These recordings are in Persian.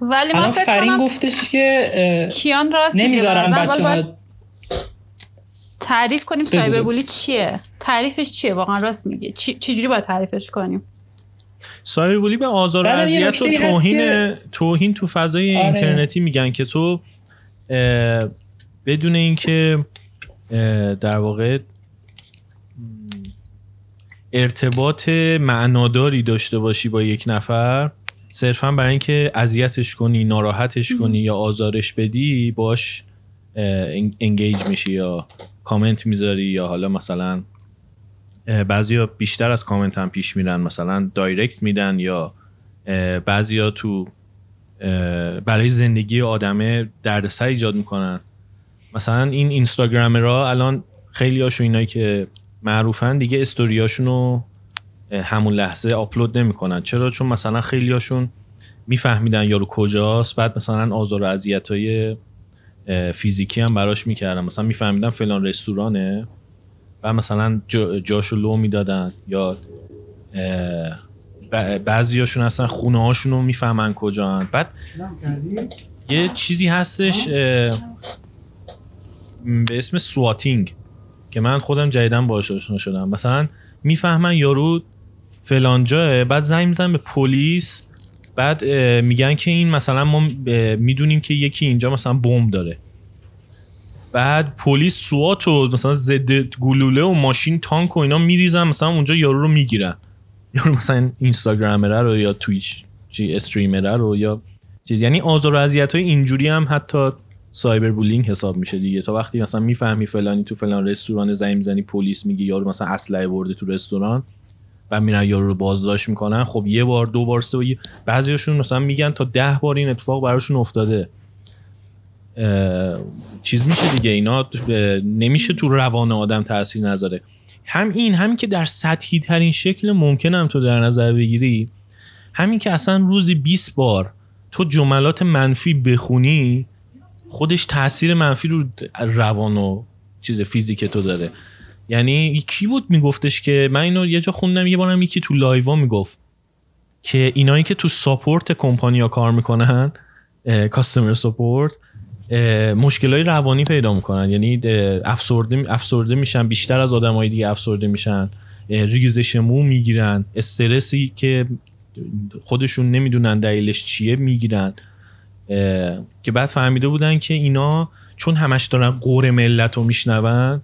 ولی الان فرین گفتش که کیان راست نمی‌ذارن بچه ها تعریف کنیم سایبر بولی چیه؟ تعریفش چیه؟ واقعا راست میگه. چجوری باید تعریفش کنیم؟ سایبر بولی به آزار و اذیت و توهین توهین تو فضای آره. اینترنتی میگن که تو بدون اینکه در واقع ارتباط معناداری داشته باشی با یک نفر صرفا برای اینکه اذیتش کنی ناراحتش کنی یا آزارش بدی باش انگیج میشی یا کامنت می‌ذاری یا حالا مثلا بعضیا بیشتر از کامنت هم پیش میرن مثلا دایرکت میدن یا بعضیا تو برای زندگی آدمه دردسر ایجاد می‌کنن. مثلا این اینستاگرامرها الان خیلی هاشون اینایی که معروفن دیگه استوریاشون رو همون لحظه آپلود نمی‌کنن. چرا؟ چون مثلا خیلی هاشون میفهمیدن یارو کجاست بعد مثلا آزار و اذیت های فیزیکی هم براش می‌کردن. مثلا میفهمیدن فلان رستورانه و مثلا جاشو لو می‌دادن یا بعضی هاشون اصلا خونه هاشون رو می‌فهمن کجا هن. بعد یه چیزی هستش به اسم سواتینگ که من خودم جدیدن باهاش آشنا شدم. مثلا می‌فهمن یارو فلان جاه بعد زنگ می‌زنن به پلیس بعد میگن که این مثلا ما می‌دونیم که یکی اینجا مثلا بمب داره. بعد پلیس سوات و مثلا ضد گلوله و ماشین تانک و اینا میریزن مثلا اونجا یارو رو می‌گیرن. یارو مثلا اینستاگرامره رو یا تویچ چی استریمره رو یا چیز. یعنی آزار و اذیت های اینجوری هم حتی سایبر بولینگ حساب میشه دیگه. تا وقتی مثلا می‌فهمی فلانی تو فلان رستوران زنگ می‌زنی پلیس میگی یارو مثلا اسلحه برده تو رستوران و میرن یارو رو بازداشت می‌کنن خب یه بار دو بار سه بعضیاشون مثلا میگن تا ده بار این اتفاق براشون افتاده. چیز میشه دیگه اینا نمیشه تو روان آدم تاثیر نذاره. هم این همین که در سطحی ترین شکل ممکنم تو در نظر بگیری همین که اصلا روزی 20 بار تو جملات منفی بخونی خودش تاثیر منفی رو روان و چیز فیزیک تو داره. یعنی کی بود میگفتش که من اینو یه جا خوندم یه بارم یکی تو لایوا می‌گفت که اینایی که تو ساپورت کمپانیا کار می‌کنن کاستمر ساپورت های روانی پیدا می‌کنن. یعنی افسرده افسرده میشن بیشتر از آدمای دیگه افسرده میشن ریزش مو می‌گیرن استرسی که خودشون نمی‌دونن دلیلش چیه می‌گیرن. که بعد فهمیده بودن که اینا چون همش دارن قور ملت رو میشنون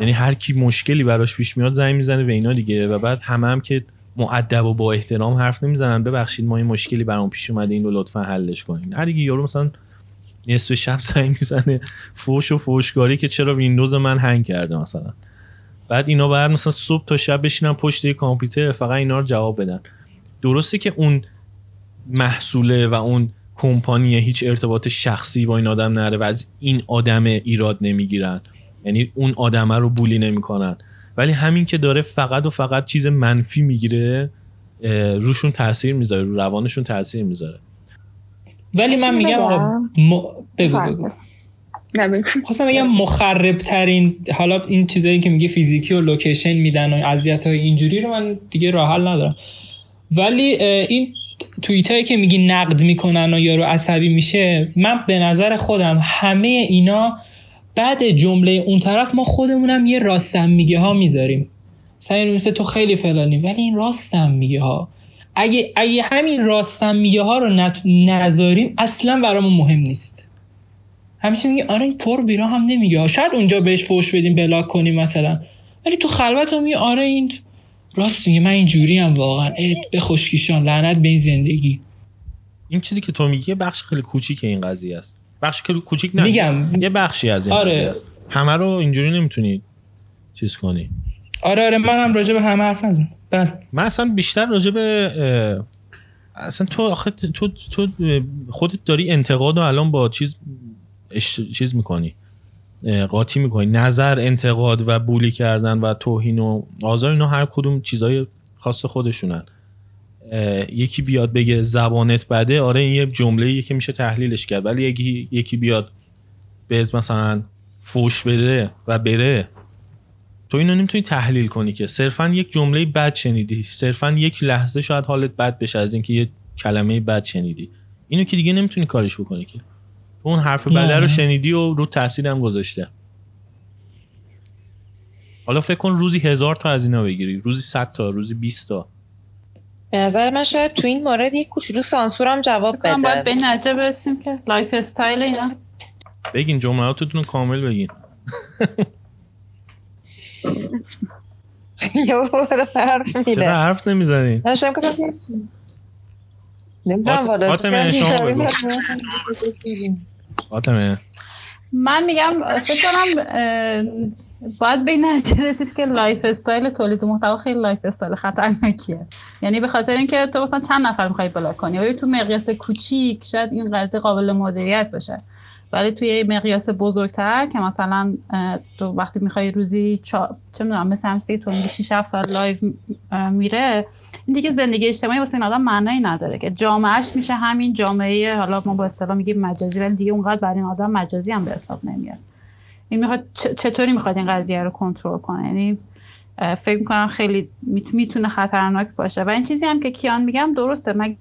یعنی هر کی مشکلی براش پیش میاد زنگ می‌زنه به اینا دیگه. و بعد همه هم که معدب و با احترام حرف نمی‌زنن ببخشید ما این مشکلی برام پیش اومده این رو لطفا حلش کنین هر دیگه یارو مثلا نصف شب زنگ می‌زنه فوش و فوشگاری که چرا ویندوز من هنگ کرده مثلا. بعد اینا بعد مثلا صبح تا شب بشینن پشت کامپیوتر فقط اینا رو جواب بدن. درسته که اون محصوله و اون کمپانی هیچ ارتباط شخصی با این آدم نره و از این آدم ایراد نمی‌گیرن. یعنی اون آدمه رو بولی نمی‌کنن. ولی همین که داره فقط و فقط چیز منفی می‌گیره روشون تاثیر می‌ذاره رو روانشون تاثیر می‌ذاره. ولی من میگم م... بگو بگو. خواستم بگم مخرب ترین حالا این چیزایی که میگه فیزیکی و لوکیشن میدن و اذیت های اینجوری رو من دیگه راه حل ندارم. ولی این توییت هایی که میگی نقد می‌کنن و یارو عصبی میشه من به نظر خودم همه اینا بعد جمله اون طرف ما خودمونم یه راستم میگه ها می‌ذاریم. مثلا مثل تو خیلی فلانی ولی این راستم میگه ها. اگه, اگه همین راستم میگه ها رو نذاریم اصلا برامون مهم نیست. همیشه میگه آره این پر بیرا هم نمیگه شاید اونجا بهش فوش بدیم بلاک کنیم مثلا. ولی تو خلوت هم میگه آره این راست میگه. من اینجوری هم واقعا. به خشکیشان. لعنت به این زندگی. این چیزی که تو میگی بخش خیلی کوچیک این قضیه است. بخش کوچیک نه. میگم. یه بخشی از این آره. همه رو اینجوری نمی‌تونی چیز کنی. آره آره من هم راجع به همه حرف نزن بله. من اصلا بیشتر راجع به اصلا تو آخه تو تو خودت داری انتقاد و الان با چیز چیز می‌کنی. قاطی می‌کنی. نظر انتقاد و بولی کردن و توهین و آزار اینا هر کدوم چیزای خاص خودشونن. یکی بیاد بگه زبانت بده آره این یه جمله که میشه تحلیلش کرد. ولی یکی یکی بیاد به مثلا فوش بده و بره تو اینو نمی‌تونی تحلیل کنی که. صرفا یک جمله بد شنیدی. صرفا یک لحظه شاید حالت بد بشه از اینکه یه کلمه بد شنیدی. اینو که دیگه نمی‌تونی کارش بکنی که. اون حرف بده رو شنیدی و رو تاثیر هم گذاشته. حالا فکر کن روزی هزار تا از اینا بگیری. روزی 100 تا روزی 20 تا. به نظر من شاید تو این مورد یک کوچولو سانسور جواب بده باید به نتیجه برسیم که lifestyle اینا. بگین جملاتتون رو کامل بگین. حرف میده چرا حرف نمی‌زنی؟ فاطمه من میگم فکر کنم باید به این رسید که lifestyle تولید محتوا خیلی lifestyle خطرناکیه. یعنی به خاطر اینکه تو مثلا چند نفر می‌خوای block کنی؟ ولی تو مقیاس کوچیک شاید این قضیه قابل مدیریت باشه. ولی توی مقیاس بزرگتر که مثلا تو وقتی می‌خوای روزی چا... چه می‌دونم مثل همچه تو میگی 6 7 ساعت live میره. این دیگه زندگی اجتماعی واسه این آدم معنی نداره که جامعهش میشه همین جامعه حالا ما با اصطلاح میگیم مجازی ولی دیگه اونقدر برای این آدم مجازی هم به حساب نمیاد. این می‌خواد چطوری می‌خواد این قضیه رو کنترل کنه؟ یعنی فکر می‌کنم خیلی می‌تونه خطرناک باشه. و این چیزی هم که کیان میگم درسته. مگه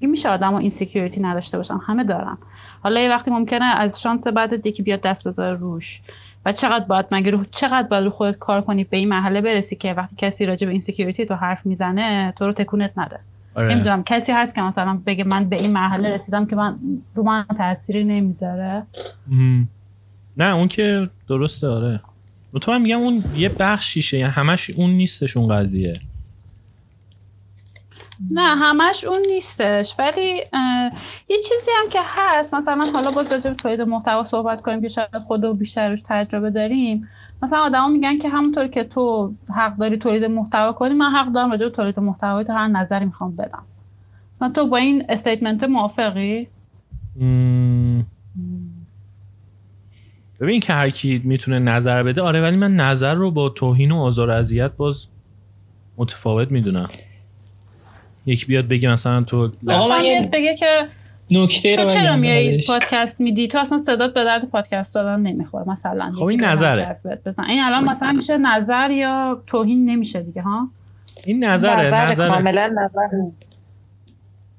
میشه آدم insecurity نداشته باشن همه دارن. حالا یه وقتی ممکنه از شانس بعد یکی بیاد دست بذاره روش. و چقدر باید مگه رو چقدر باید رو خودت کار کنی به این مرحله برسی که وقتی کسی راجع به این سکیوریتی تو حرف می‌زنه تو رو تکونت نده. آره. نمی‌دونم. کسی هست که مثلا بگه من به این مرحله رسیدم که من رو من تأثیری نمی‌ذاره؟ نه اون که درسته آره. تو من میگم اون یه بخشیشه یعنی همش اون نیستش اون قضیه. نه همش اون نیستش ولی یه چیزی هم که هست مثلا حالا باز راجع به تولید محتوا صحبت کنیم که شاید خود بیشتر روش تجربه داریم. مثلا آدما میگن که همونطور که تو حق داری تولید محتوا کنی من حق دارم راجع به تولید محتوا تو هر نظری می‌خوام بدم. مثلا تو با این استیتمنت موافقی؟ ببین که هر کی می‌تونه نظر بده آره ولی من نظر رو با توهین و آزار اذیت باز متفاوت می‌دونم. یکی بیاد بگه مثلا تو آقا من بگه که نکته رو چرا میای پادکست میدی؟ تو اصلا صدات به درد پادکست دادن نمی‌خوره مثلا خب این نظره. بزن. این الان مثلا میشه نظر یا توهین نمیشه دیگه ها؟ این نظره نظر, نظر کاملا نظر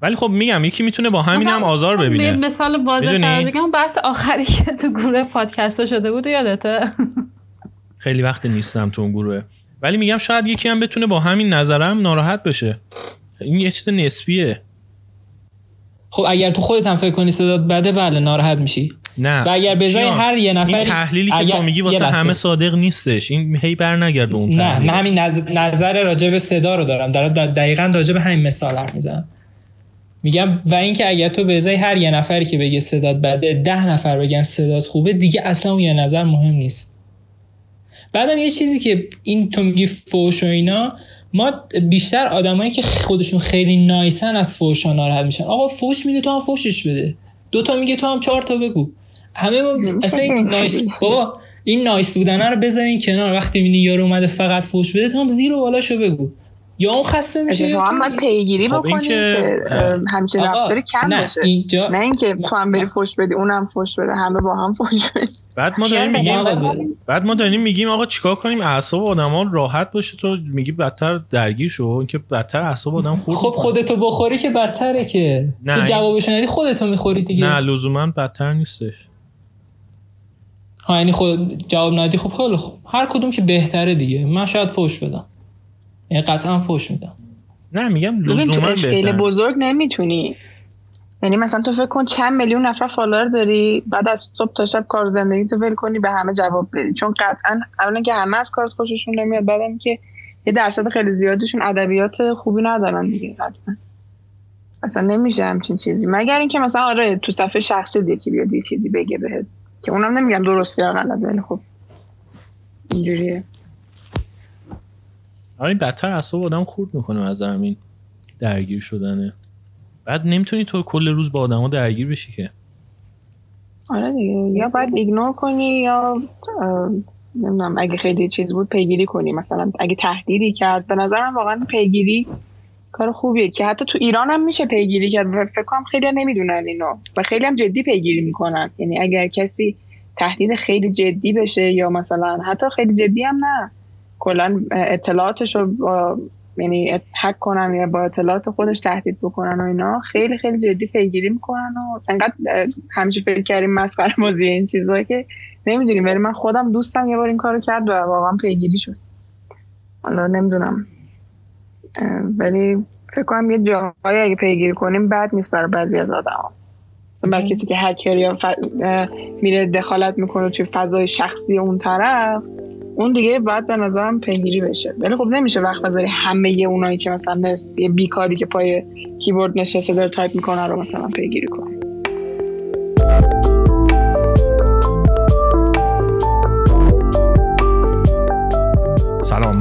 ولی خب میگم یکی می‌تونه با همین هم آزار ببینه. مثال واضح بگم بحث آخری که تو گروه پادکست شده بود یادته؟ خیلی وقت نیستم تو اون گروه. ولی میگم شاید یکی هم بتونه با همین نظرم ناراحت بشه. این یه چیز نسبیه. خب اگر تو خودت هم فکر کنی صدات بده بله ناراحت میشی. نه. و اگر به هر یه نفر این تحلیلی که تو میگی واسه همه صادق نیستش. این هی بر نگرد اون نه من همین نظر راجع به صدا رو دارم. دارم دقیقا راجع به همین مثال حرف می‌زنم. میگم و اینکه اگر تو به ازای هر یه نفری که بگه صدات بده ده نفر بگن صدات خوبه دیگه اصلا اون یه نظر مهم نیست. بعدم یه چیزی که این تو میگی فوش و اینا ما بیشتر آدمایی که خودشون خیلی نایسن از فوش ناراحت میشن. آقا فوش میده تو هم فوشش بده. دو تا میگه تو هم چهار تا بگو. همه ما اصلا این نایس بابا این نایس بودن رو بذارین کنار. وقتی می‌بینی یارو اومده فقط فوش بده تو هم زیر و بالاشو بگو. یا اون خسته میشه باید پیگیری خب بکنی که, همچین رفتاری کم نه بشه. اینجا... نه اینکه تو هم بری فوش بدی اونم فوش بده همه با هم فوش بده بعد ما داریم میگیم بعد ما داریم میگیم آقا چیکار کنیم؟ اعصاب آدما راحت باشه. تو میگی بدتر درگیر شو اینکه بدتر اعصاب آدم خورد. خب خودتو بخوری که بدتره که. نه تو جوابش ندی خودتو می‌خوری دیگه. نه لزوما بدتر نیستش. ها یعنی خود جواب ندی خب خیلی خب هر کدوم که بهتره دیگه. من شاید فوش بدم. قطعا فوش میدم. نه میگم لزوما تو بزرگ نمی‌تونی. یعنی مثلا تو فکر کن چند میلیون نفر فالوور داری بعد از صبح تا شب کار زندگی تو ول کنی به همه جواب بدی. چون قطعا اولا که همه از کارت خوششون نمیاد بعدم که یه درصد خیلی زیادشون ادبیات خوبی ندارن دیگه قطعا. اصلا نمیشه همچین چیزی. مگر اینکه مثلا آره تو صفحه شخصی یکی بیاد یه چیزی بگه بهت که اونم نمیگم درستی یا غلط ولی خب اینجوریه. آره این بدتر اصاب آدم خورد می‌کنه از این درگیر شدنه. بعد نمی‌تونی تو کل روز با آدما درگیر بشی که. آره دیگه یا باید ایگنور کنی یا نمی‌دونم اگه خیلی چیز بود پیگیری کنی. مثلا اگه تهدیدی کرد به نظرم واقعا پیگیری کار خوبیه که حتی تو ایران هم میشه پیگیری کرد. و فکر کنم خیلی نمی‌دونن اینو. و خیلی هم جدی پیگیری می‌کنن. یعنی اگر کسی تهدید خیلی جدی بشه یا مثلا حتی خیلی جدی هم نه. کلا اطلاعاتش رو یعنی حک کنن یا با اطلاعات خودش تهدید بکنن و اینا خیلی خیلی جدی پیگیری می‌کنن و انقدر همیشه فکر کردیم مسخره بازی این چیزایی که نمی‌دونیم. ولی من خودم دوستم یه بار این کارو کرد و واقعا پیگیری شد. حالا نمی‌دونم. ولی فکر کنم یه جاهایی اگه پیگیری کنیم بد نیست برای بعضی از آدم مثلا برای کسی که هکر یا میره دخالت می‌کنه توی فضای شخصی اون طرف اون دیگه باید به نظرم پیگیری بشه. ولی خب نمیشه وقت بذاری همه اونایی که مثلا یه بیکاری که پای کیبورد نشسته داره تایپ می‌کنه رو مثلا پیگیری کنه.